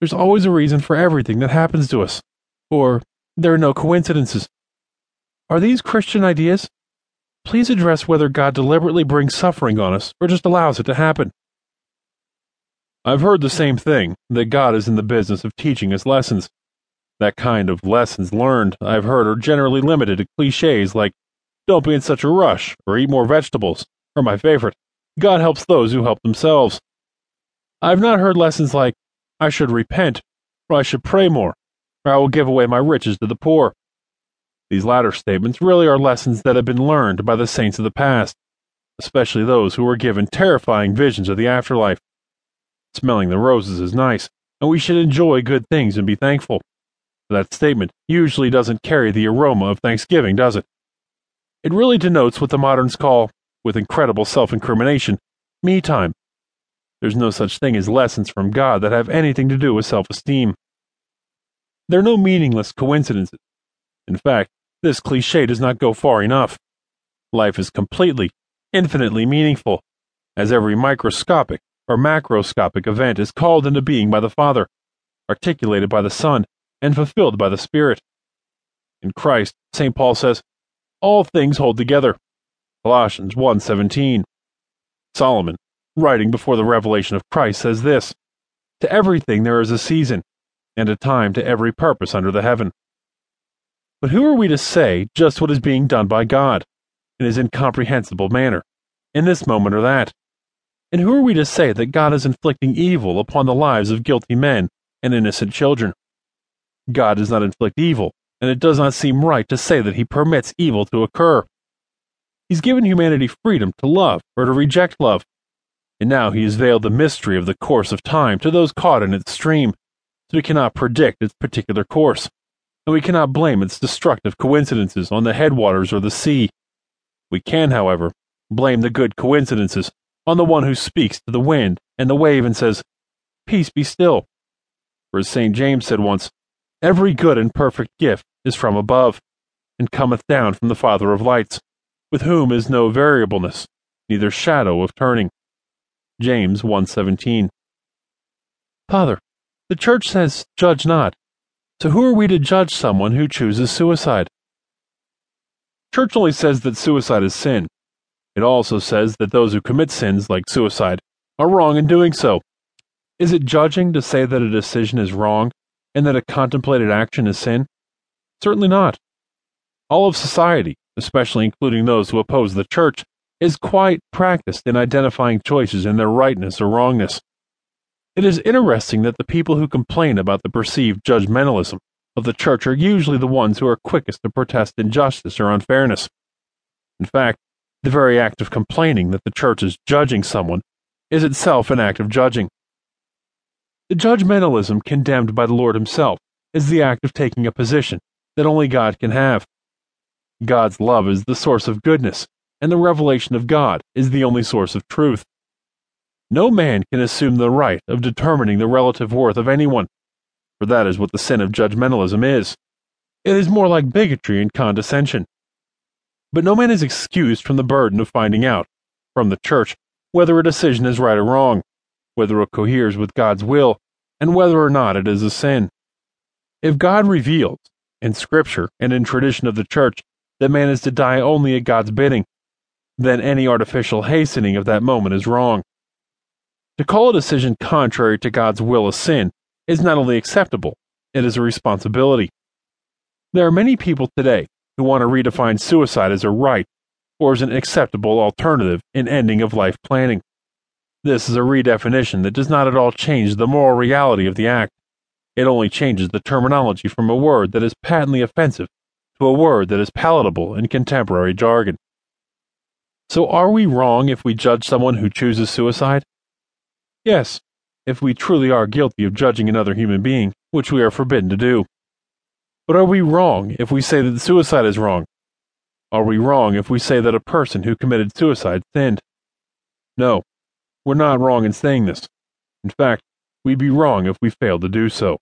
There's always a reason for everything that happens to us. Or, there are no coincidences. Are these Christian ideas? Please address whether God deliberately brings suffering on us or just allows it to happen. I've heard the same thing that God is in the business of teaching us lessons. That kind of lessons learned, I've heard, are generally limited to cliches like, don't be in such a rush, or eat more vegetables, or my favorite, God helps those who help themselves. I've not heard lessons like, I should repent, or I should pray more, or I will give away my riches to the poor. These latter statements really are lessons that have been learned by the saints of the past, especially those who were given terrifying visions of the afterlife. Smelling the roses is nice, and we should enjoy good things and be thankful. That statement usually doesn't carry the aroma of thanksgiving, does it? It really denotes what the moderns call, with incredible self incrimination, me time. There's no such thing as lessons from God that have anything to do with self esteem. There are no meaningless coincidences. In fact, this cliche does not go far enough. Life is completely, infinitely meaningful, as every microscopic, or macroscopic event is called into being by the Father, articulated by the Son, and fulfilled by the Spirit. In Christ, St. Paul says, all things hold together. Colossians 1:17. Solomon, writing before the revelation of Christ, says this: To everything there is a season, and a time to every purpose under the heaven. But who are we to say just what is being done by God, in his incomprehensible manner, in this moment or that? And who are we to say that God is inflicting evil upon the lives of guilty men and innocent children? God does not inflict evil, and it does not seem right to say that he permits evil to occur. He's given humanity freedom to love or to reject love, and now he has veiled the mystery of the course of time to those caught in its stream, so we cannot predict its particular course, and we cannot blame its destructive coincidences on the headwaters or the sea. We can, however, blame the good coincidences on the one who speaks to the wind and the wave and says, Peace be still. For as St. James said once, Every good and perfect gift is from above, and cometh down from the Father of lights, with whom is no variableness, neither shadow of turning. James 1:17. Father, the church says, Judge not. So who are we to judge someone who chooses suicide? Church only says that suicide is sin, it also says that those who commit sins, like suicide, are wrong in doing so. Is it judging to say that a decision is wrong and that a contemplated action is sin? Certainly not. All of society, especially including those who oppose the church, is quite practiced in identifying choices in their rightness or wrongness. It is interesting that the people who complain about the perceived judgmentalism of the church are usually the ones who are quickest to protest injustice or unfairness. In fact, the very act of complaining that the church is judging someone is itself an act of judging. The judgmentalism condemned by the Lord Himself is the act of taking a position that only God can have. God's love is the source of goodness, and the revelation of God is the only source of truth. No man can assume the right of determining the relative worth of anyone, for that is what the sin of judgmentalism is. It is more like bigotry and condescension. But no man is excused from the burden of finding out, from the Church, whether a decision is right or wrong, whether it coheres with God's will, and whether or not it is a sin. If God reveals, in Scripture and in tradition of the Church, that man is to die only at God's bidding, then any artificial hastening of that moment is wrong. To call a decision contrary to God's will a sin is not only acceptable, it is a responsibility. There are many people today who want to redefine suicide as a right or as an acceptable alternative in ending of life planning. This is a redefinition that does not at all change the moral reality of the act. It only changes the terminology from a word that is patently offensive to a word that is palatable in contemporary jargon. So, are we wrong if we judge someone who chooses suicide? Yes, if we truly are guilty of judging another human being, which we are forbidden to do. But are we wrong if we say that suicide is wrong? Are we wrong if we say that a person who committed suicide sinned? No, we're not wrong in saying this. In fact, we'd be wrong if we failed to do so.